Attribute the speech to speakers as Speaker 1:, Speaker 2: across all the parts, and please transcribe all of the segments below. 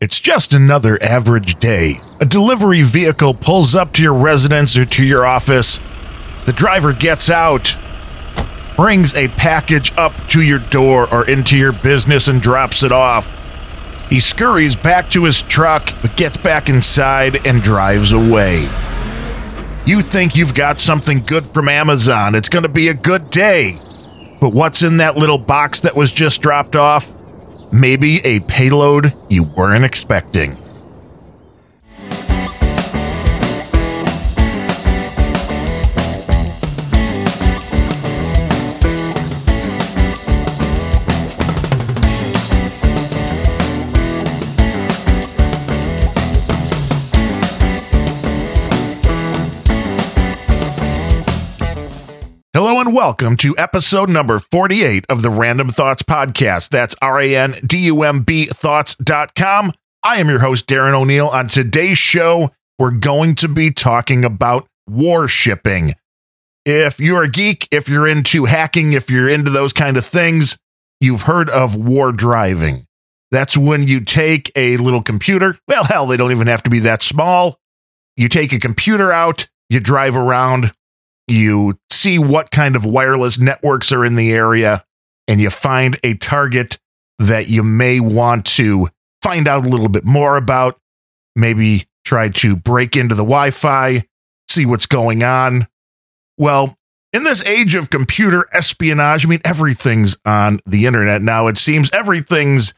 Speaker 1: It's just another average day. A delivery vehicle pulls up to your residence or to your office. The driver gets out, brings a package up to your door or into your business and drops it off. He scurries back to his truck, but gets back inside and drives away. You think you've got something good from Amazon. It's going to be a good day. But what's in that little box that was just dropped off? Maybe a payload you weren't expecting. And welcome to episode number 48 of the Randumb Thoughts Podcast. That's R A N D U M B thoughts.com. I am your host, Darren O'Neill. On today's show, we're going to be talking about war shipping. If you're a geek, if you're into hacking, if you're into those kind of things, you've heard of war driving. That's when you take a little computer. Well, hell, they don't even have to be that small. You take a computer out, you drive around, you see what kind of wireless networks are in the area, and you find a target that you may want to find out a little bit more about. Maybe try to break into the Wi Fi, see what's going on. Well, in this age of computer espionage, I mean, everything's on the internet now. It seems everything's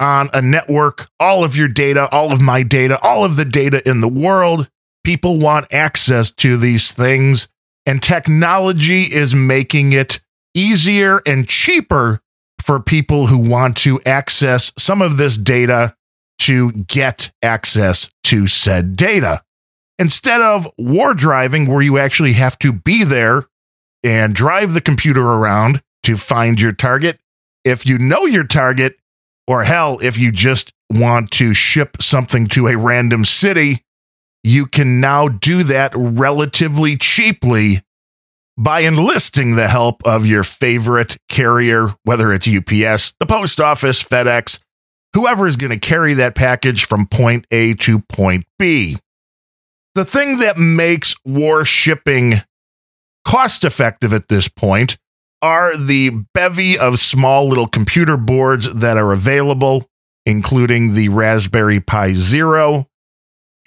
Speaker 1: on a network, all of your data, all of my data, all of the data in the world. People want access to these things and technology is making it easier and cheaper for people who want to access some of this data to get access to said data. Instead of war driving, where you actually have to be there and drive the computer around to find your target, if you know your target, or hell, if you just want to ship something to a random city, you can now do that relatively cheaply by enlisting the help of your favorite carrier, whether it's UPS, the post office, FedEx, whoever is going to carry that package from point A to point B. The thing that makes war shipping cost effective at this point are the bevy of small little computer boards that are available, including the Raspberry Pi Zero.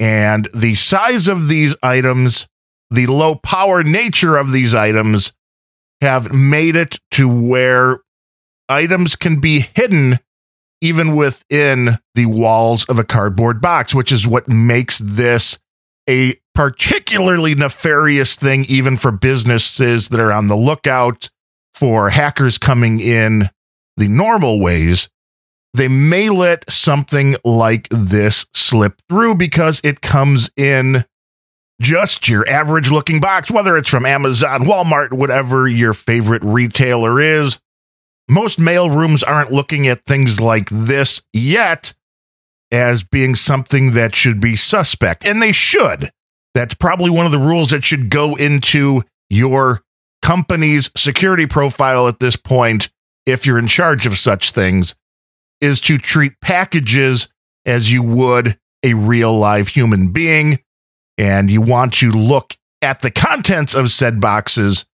Speaker 1: And the size of these items, the low power nature of these items, have made it to where items can be hidden even within the walls of a cardboard box, which is what makes this a particularly nefarious thing, even for businesses that are on the lookout for hackers coming in the normal ways. They may let something like this slip through because it comes in just your average looking box, whether it's from Amazon, Walmart, whatever your favorite retailer is. Most mail rooms aren't looking at things like this yet as being something that should be suspect, and they should. That's probably one of the rules that should go into your company's security profile at this point, if you're in charge of such things, is to treat packages as you would a real live human being. And you want to look at the contents of said boxes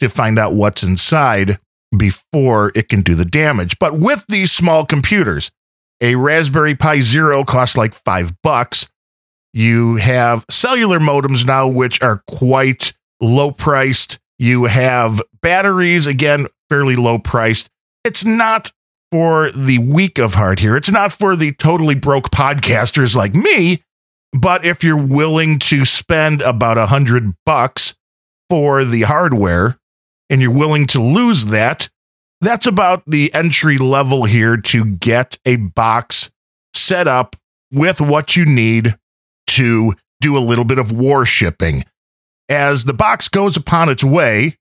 Speaker 1: to find out what's inside before it can do the damage. But with these small computers, a Raspberry Pi Zero costs like five bucks. You have cellular modems now, which are quite low priced. You have batteries, again, fairly low priced. It's not for the weak of heart here. It's not for the totally broke podcasters like me. But if you're willing to spend about a hundred bucks for the hardware and you're willing to lose that, that's about the entry level here to get a box set up with what you need to do a little bit of war shipping. As the box goes upon its way,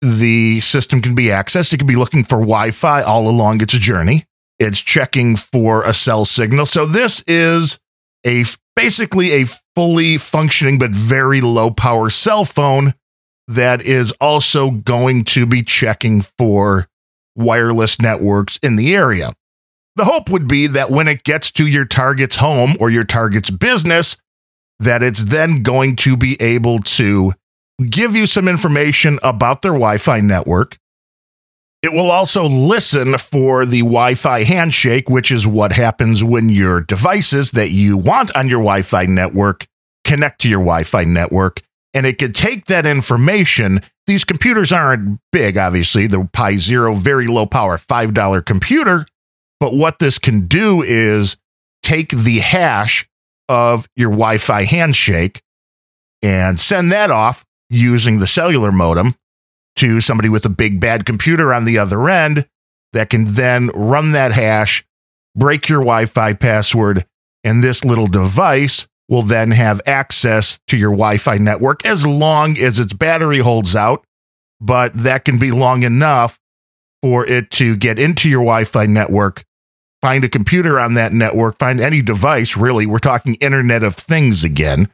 Speaker 1: the system can be accessed. It can be looking for Wi Fi all along its journey. It's checking for a cell signal. So this is a basically a fully functioning but very low power cell phone that is also going to be checking for wireless networks in the area. The hope would be that when it gets to your target's home or your target's business, that it's then going to be able to give you some information about their Wi Fi network. It will also listen for the Wi Fi handshake, which is what happens when your devices that you want on your Wi Fi network connect to your Wi Fi network. And it could take that information. These computers aren't big, obviously. The Pi Zero, very low power, $5 computer. But what this can do is take the hash of your Wi Fi handshake and send that off using the cellular modem to somebody with a big bad computer on the other end that can then run that hash, break your Wi Fi password, and this little device will then have access to your Wi Fi network as long as its battery holds out. But that can be long enough for it to get into your Wi Fi network, find a computer on that network, find any device, really. We're talking Internet of Things again,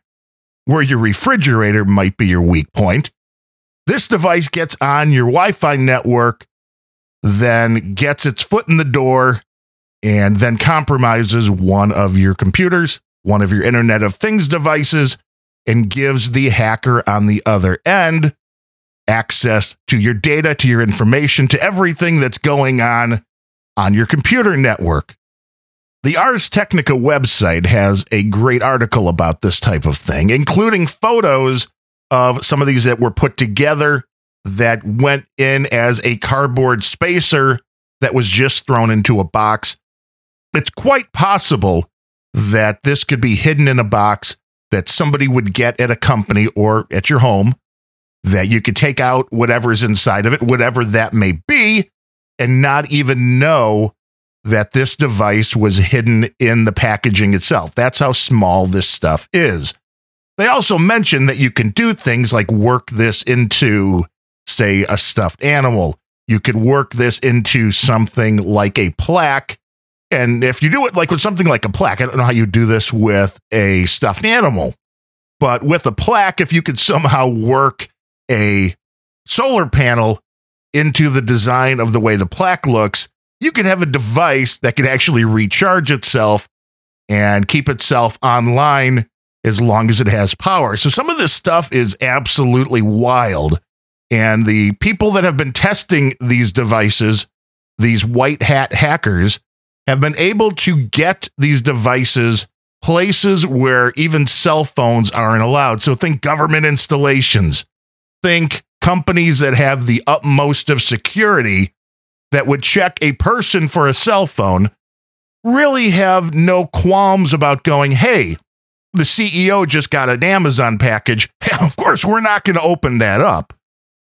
Speaker 1: where your refrigerator might be your weak point. This device gets on your Wi Fi network, then gets its foot in the door, and then compromises one of your computers, one of your Internet of Things devices, and gives the hacker on the other end access to your data, to your information, to everything that's going on on your computer network. The Ars Technica website has a great article about this type of thing, including photos of some of these that were put together that went in as a cardboard spacer that was just thrown into a box. It's quite possible that this could be hidden in a box that somebody would get at a company or at your home, that you could take out whatever is inside of it, whatever that may be, and not even know that this device was hidden in the packaging itself. That's how small this stuff is. They also mention that you can do things like work this into, say, a stuffed animal. You could work this into something like a plaque. And if you do it like with something like a plaque, I don't know how you do this with a stuffed animal, but with a plaque, if you could somehow work a solar panel into the design of the way the plaque looks, you can have a device that can actually recharge itself and keep itself online as long as it has power. So some of this stuff is absolutely wild. And the people that have been testing these devices, these white hat hackers, have been able to get these devices places where even cell phones aren't allowed. So think government installations, think companies that have the utmost of security that would check a person for a cell phone really have no qualms about going, hey, the CEO just got an Amazon package. Of course, we're not going to open that up.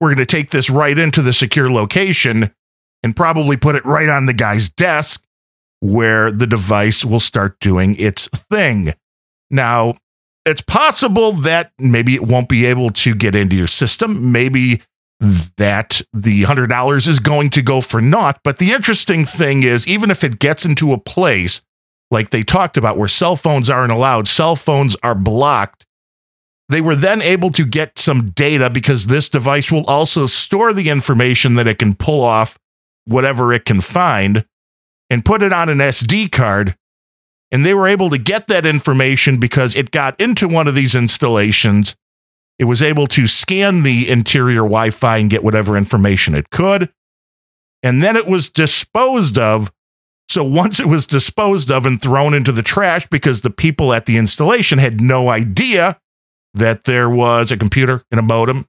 Speaker 1: We're going to take this right into the secure location and probably put it right on the guy's desk where the device will start doing its thing. Now, it's possible that maybe it won't be able to get into your system. Maybe that the $100 is going to go for naught. But the interesting thing is, even if it gets into a place like they talked about where cell phones aren't allowed, cell phones are blocked. They were then able to get some data because this device will also store the information that it can pull off whatever it can find and put it on an SD card. And they were able to get that information because it got into one of these installations. It was able to scan the interior Wi Fi and get whatever information it could. And then it was disposed of so once it was disposed of and thrown into the trash because the people at the installation had no idea that there was a computer and a modem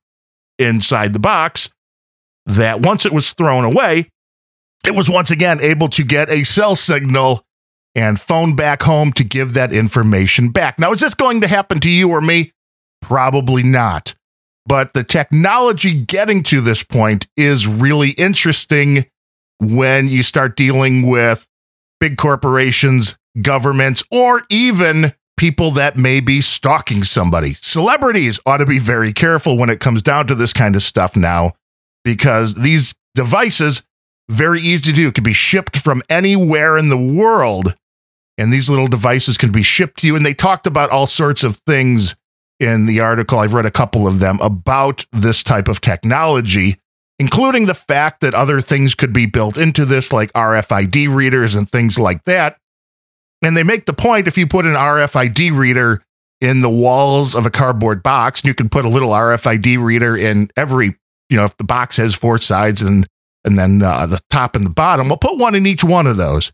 Speaker 1: inside the box, that once it was thrown away, it was once again able to get a cell signal and phone back home to give that information back. Now, is this going to happen to you or me? Probably not. But the technology getting to this point is really interesting when you start dealing with big corporations, governments, or even people that may be stalking somebody. Celebrities ought to be very careful when it comes down to this kind of stuff now because these devices very easy to do can be shipped from anywhere in the world and these little devices can be shipped to you and they talked about all sorts of things in the article I've read a couple of them about this type of technology including the fact that other things could be built into this, like RFID readers and things like that. And they make the point if you put an RFID reader in the walls of a cardboard box, and you can put a little RFID reader in every, you know, if the box has four sides and and then uh, the top and the bottom, we'll put one in each one of those.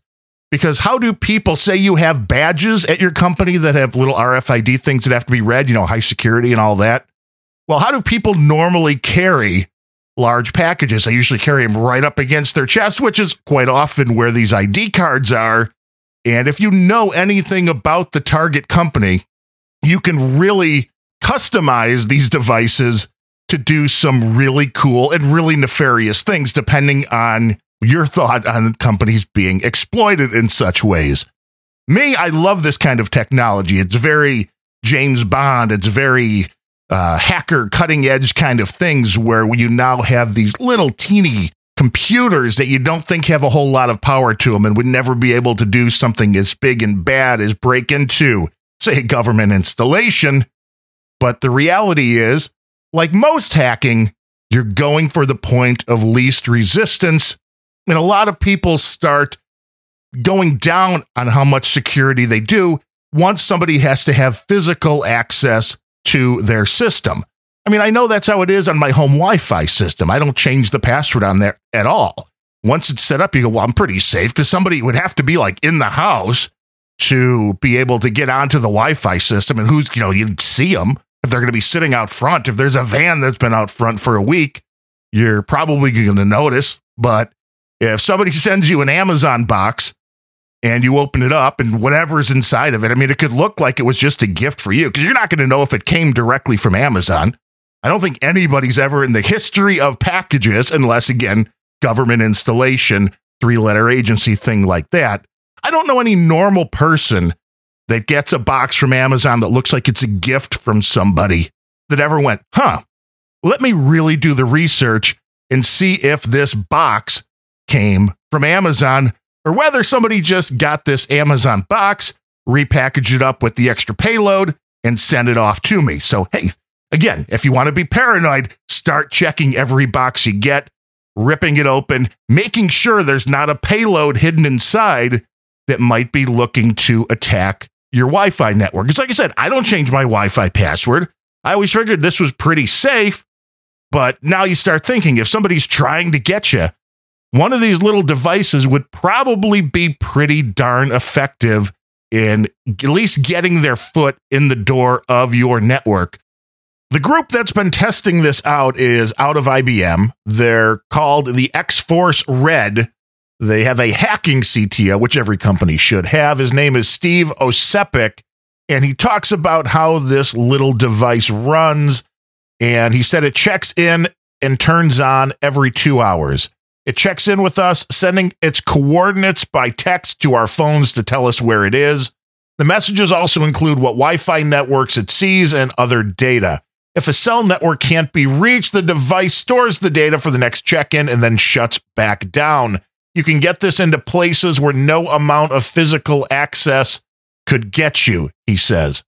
Speaker 1: Because how do people say you have badges at your company that have little RFID things that have to be read, you know, high security and all that? Well, how do people normally carry large packages? They usually carry them right up against their chest, which is quite often where these ID cards are. And if you know anything about the target company, you can really customize these devices to do some really cool and really nefarious things, depending on your thought on companies being exploited in such ways. Me, I love this kind of technology. It's very James Bond. It's very uh, hacker cutting edge kind of things where you now have these little teeny computers that you don't think have a whole lot of power to them and would never be able to do something as big and bad as break into, say, a government installation. But the reality is, like most hacking, you're going for the point of least resistance. And a lot of people start going down on how much security they do once somebody has to have physical access to their system. I mean, I know that's how it is on my home Wi Fi system. I don't change the password on there at all. Once it's set up, you go, well, I'm pretty safe because somebody would have to be like in the house to be able to get onto the Wi Fi system. And who's, you know, you'd see them if they're going to be sitting out front. If there's a van that's been out front for a week, you're probably going to notice. But if somebody sends you an Amazon box and you open it up and whatever's inside of it, I mean, it could look like it was just a gift for you because you're not going to know if it came directly from Amazon. I don't think anybody's ever in the history of packages, unless again, government installation, three letter agency thing like that. I don't know any normal person that gets a box from Amazon that looks like it's a gift from somebody that ever went, huh, let me really do the research and see if this box came from Amazon or whether somebody just got this Amazon box, repackaged it up with the extra payload, and sent it off to me. So, hey, again, if you want to be paranoid, start checking every box you get, ripping it open, making sure there's not a payload hidden inside that might be looking to attack your Wi Fi network. It's like I said, I don't change my Wi Fi password. I always figured this was pretty safe. But now you start thinking if somebody's trying to get you, one of these little devices would probably be pretty darn effective in at least getting their foot in the door of your network. The group that's been testing this out is out of IBM. They're called the X Force Red. They have a hacking CTO, which every company should have. His name is Steve Ocepek, and he talks about how this little device runs. And he said it checks in and turns on every two hours. It checks in with us, sending its coordinates by text to our phones to tell us where it is. The messages also include what Wi Fi networks it sees and other data. If a cell network can't be reached, the device stores the data for the next check in and then shuts back down. You can get this into places where no amount of physical access could get you, he says.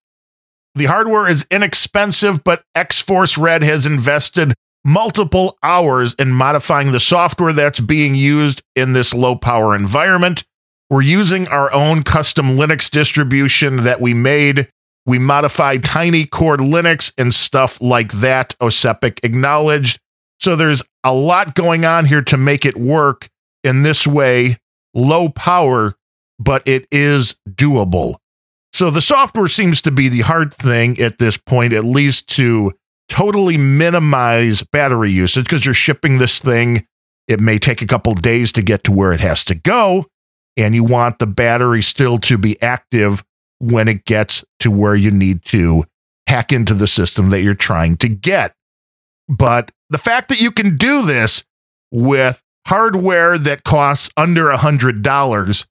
Speaker 1: The hardware is inexpensive, but X Force Red has invested multiple hours in modifying the software that's being used in this low power environment. We're using our own custom Linux distribution that we made. We modified TinyCore Linux and stuff like that, Ocepek acknowledged. So there's a lot going on here to make it work in this way, low power, but it is doable. So the software seems to be the hard thing at this point, at least to totally minimize battery usage because you're shipping this thing. It may take a couple days to get to where it has to go. And you want the battery still to be active when it gets to where you need to hack into the system that you're trying to get. But the fact that you can do this with hardware that costs under a $100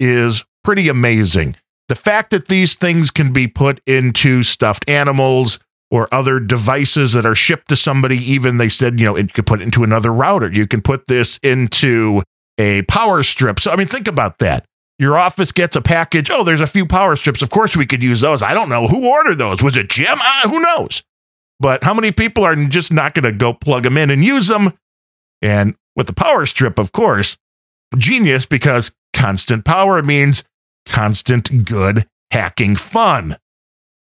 Speaker 1: is pretty amazing. The fact that these things can be put into stuffed animals, or other devices that are shipped to somebody. Even they said, you know, it could put it into another router. You can put this into a power strip. So, I mean, think about that. Your office gets a package. Oh, there's a few power strips. Of course, we could use those. I don't know who ordered those. Was it Jim? Uh, who knows? But how many people are just not going to go plug them in and use them? And with the power strip, of course, genius because constant power means constant good hacking fun.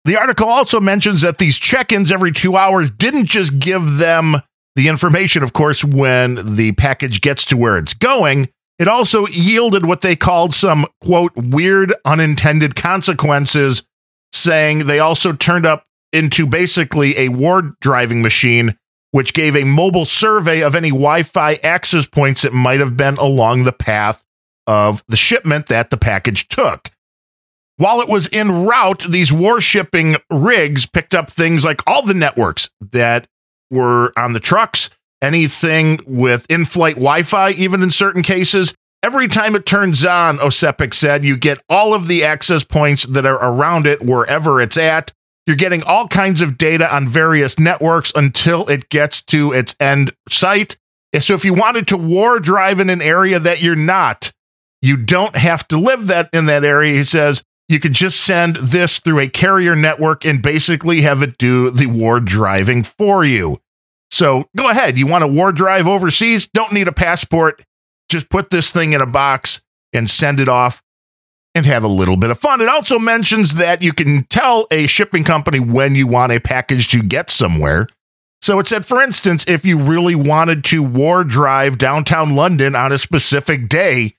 Speaker 1: The article also mentions that these check ins every two hours didn't just give them the information, of course, when the package gets to where it's going. It also yielded what they called some, quote, weird unintended consequences, saying they also turned up into basically a war driving machine, which gave a mobile survey of any Wi Fi access points that might have been along the path of the shipment that the package took. While it was en route, these warshipping rigs picked up things like all the networks that were on the trucks, anything with in flight Wi Fi, even in certain cases. Every time it turns on, Ocepek said, you get all of the access points that are around it wherever it's at. You're getting all kinds of data on various networks until it gets to its end site. So if you wanted to war drive in an area that you're not, you don't have to live that in that area. He says you could just send this through a carrier network and basically have it do the war driving for you. So go ahead. You want to war drive overseas? Don't need a passport. Just put this thing in a box and send it off and have a little bit of fun. It also mentions that you can tell a shipping company when you want a package to get somewhere. So it said, for instance, if you really wanted to war drive downtown London on a specific day,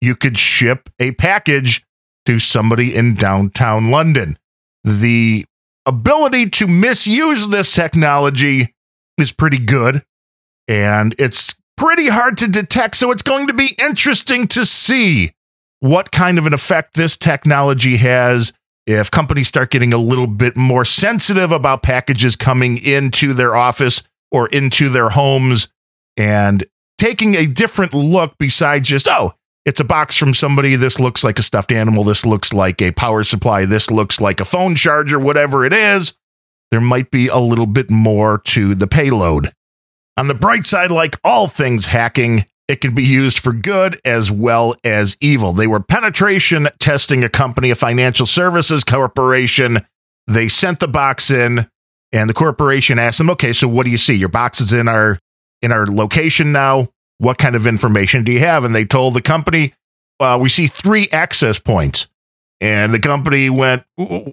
Speaker 1: you could ship a package to somebody in downtown London. The ability to misuse this technology is pretty good and it's pretty hard to detect. So it's going to be interesting to see what kind of an effect this technology has if companies start getting a little bit more sensitive about packages coming into their office or into their homes and taking a different look besides just, oh, it's a box from somebody. This looks like a stuffed animal. This looks like a power supply. This looks like a phone charger, whatever it is. There might be a little bit more to the payload. On the bright side, like all things hacking, it can be used for good as well as evil. They were penetration testing a company, a financial services corporation. They sent the box in, and the corporation asked them, "Okay, so what do you see? Your box is in our in our location now what kind of information do you have? And they told the company, uh, we see three access points. And the company went,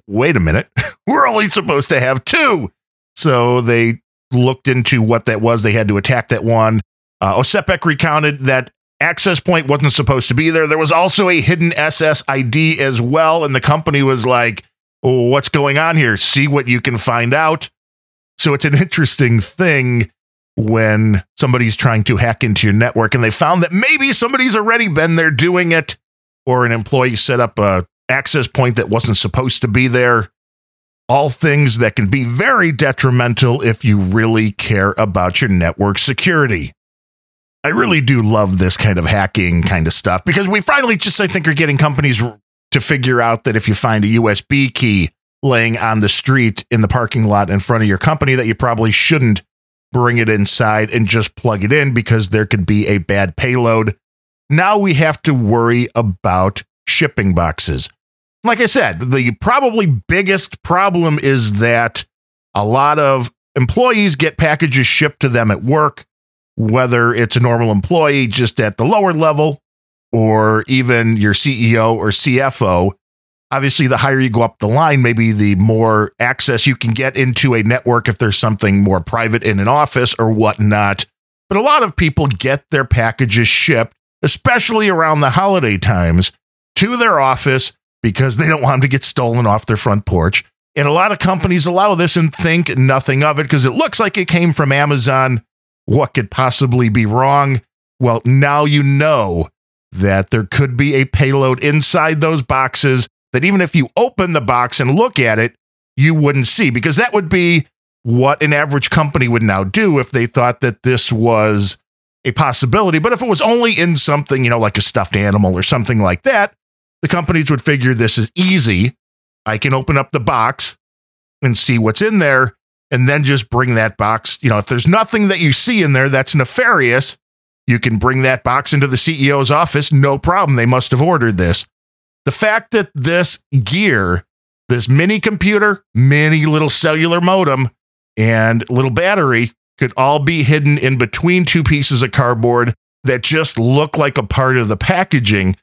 Speaker 1: wait a minute, we're only supposed to have two. So they looked into what that was. They had to attack that one. Uh, recounted that access point wasn't supposed to be there. There was also a hidden SSID as well. And the company was like, oh, what's going on here? See what you can find out. So it's an interesting thing when somebody's trying to hack into your network and they found that maybe somebody's already been there doing it or an employee set up a access point that wasn't supposed to be there. All things that can be very detrimental if you really care about your network security. I really do love this kind of hacking kind of stuff because we finally just i think are getting companies to figure out that if you find a usb key laying on the street in the parking lot in front of your company that you probably shouldn't bring it inside and just plug it in because there could be a bad payload. Now we have to worry about shipping boxes. Like I said, the probably biggest problem is that a lot of employees get packages shipped to them at work, whether it's a normal employee just at the lower level or even your CEO or CFO obviously the higher you go up the line maybe the more access you can get into a network if there's something more private in an office or whatnot. But a lot of people get their packages shipped especially around the holiday times to their office because they don't want them to get stolen off their front porch. And a lot of companies mm-hmm. allow this and think nothing of it because it looks like it came from amazon. What could possibly be wrong? Well now you know that there could be a payload inside those boxes that even if you open the box and look at it, you wouldn't see because that would be what an average company would now do if they thought that this was a possibility. But if it was only in something, you know, like a stuffed animal or something like that, the companies would figure this is easy. I can open up the box and see what's in there and then just bring that box. You know, if there's nothing that you see in there that's nefarious, you can bring that box into the CEO's office. No problem. They must have ordered this the fact that this gear, this mini computer, mini little cellular modem, and little battery could all be hidden in between two pieces of cardboard that just look like a part of the packaging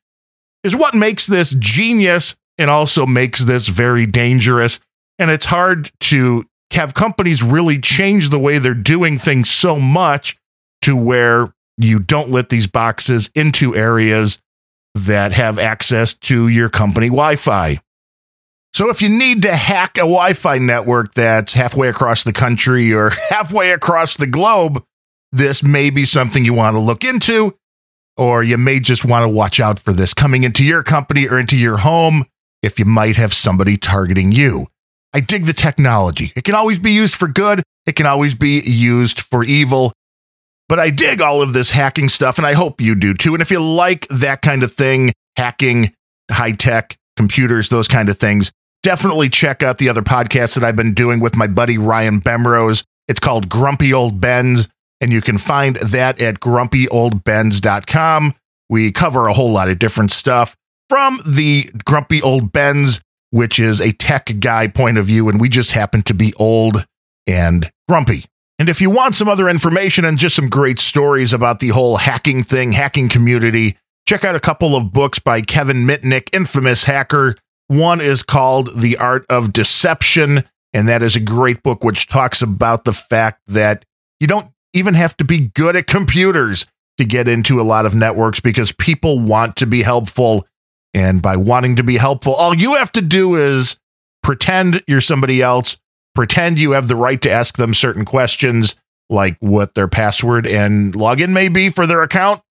Speaker 1: is what makes this genius and also makes this very dangerous. And it's hard to have companies really change the way they're doing things so much to where you don't let these boxes into areas that have access to your company Wi Fi. So if you need to hack a Wi Fi network that's halfway across the country or halfway across the globe, this may be something you want to look into, or you may just want to watch out for this coming into your company or into your home if you might have somebody targeting you. I dig the technology. It can always be used for good, it can always be used for evil. But I dig all of this hacking stuff, and I hope you do too. And if you like that kind of thing, hacking, high tech, computers, those kind of things, definitely check out the other podcasts that I've been doing with my buddy Ryan Bemrose. It's called Grumpy Old Bens, and you can find that at grumpyoldbens.com. We cover a whole lot of different stuff from the Grumpy Old Bens, which is a tech guy point of view, and we just happen to be old and grumpy. And if you want some other information and just some great stories about the whole hacking thing, hacking community, check out a couple of books by Kevin Mitnick, infamous hacker. One is called The Art of Deception, and that is a great book which talks about the fact that you don't even have to be good at computers to get into a lot of networks because people want to be helpful. And by wanting to be helpful, all you have to do is pretend you're somebody else pretend you have the right to ask them certain questions, like what their password and login may be for their account.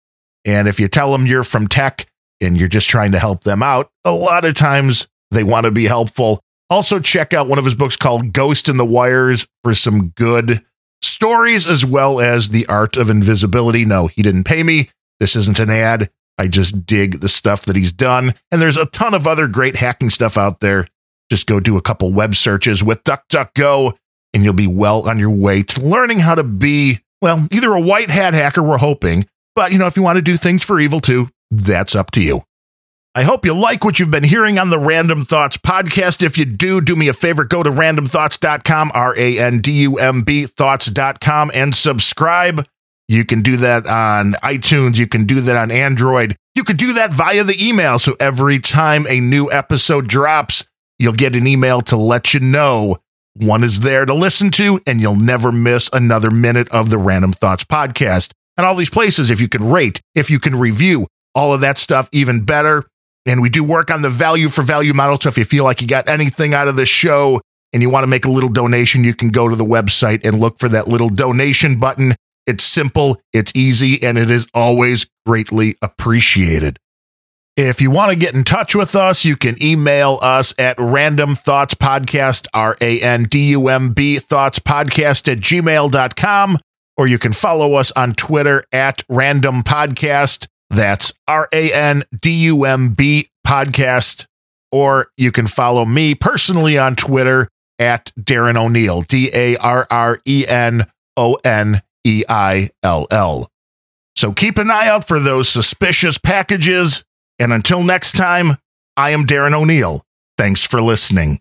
Speaker 1: And if you tell them you're from tech and you're just trying to help them out, a lot of times they want to be helpful. Also, check out one of his books called Ghost in the Wires for some good stories as well as The Art of Invisibility. No, he didn't pay me. This isn't an ad. I just dig the stuff that he's done. And there's a ton of other great hacking stuff out there just go do a couple web searches with DuckDuckGo, and you'll be well on your way to learning how to be, well, either a white hat hacker, we're hoping, but you know, if you want to do things for evil too, that's up to you. I hope you like what you've been hearing on the Randumb Thoughts podcast. If you do, do me a favor, go to randumbthoughts.com, R A N D U M B thoughts.com, and subscribe. You can do that on iTunes. You can do that on Android. You could do that via the email. So every time a new episode drops, You'll get an email to let you know one is there to listen to, and you'll never miss another minute of the Randumb Thoughts podcast. And all these places, if you can rate, if you can review, all of that stuff, even better. And we do work on the value for value model. So if you feel like you got anything out of the show and you want to make a little donation, you can go to the website and look for that little donation button. It's simple, it's easy, and it is always greatly appreciated. If you want to get in touch with us, you can email us at random Thoughts Podcast, R A N D U M B Thoughts Podcast at gmail.com, or you can follow us on Twitter at random Podcast. That's R A N D U M B Podcast. Or you can follow me personally on Twitter at Darren O'Neill, D A R R E N O N E I L L. So keep an eye out for those suspicious packages and until next time, I am Darren O'Neill. Thanks for listening.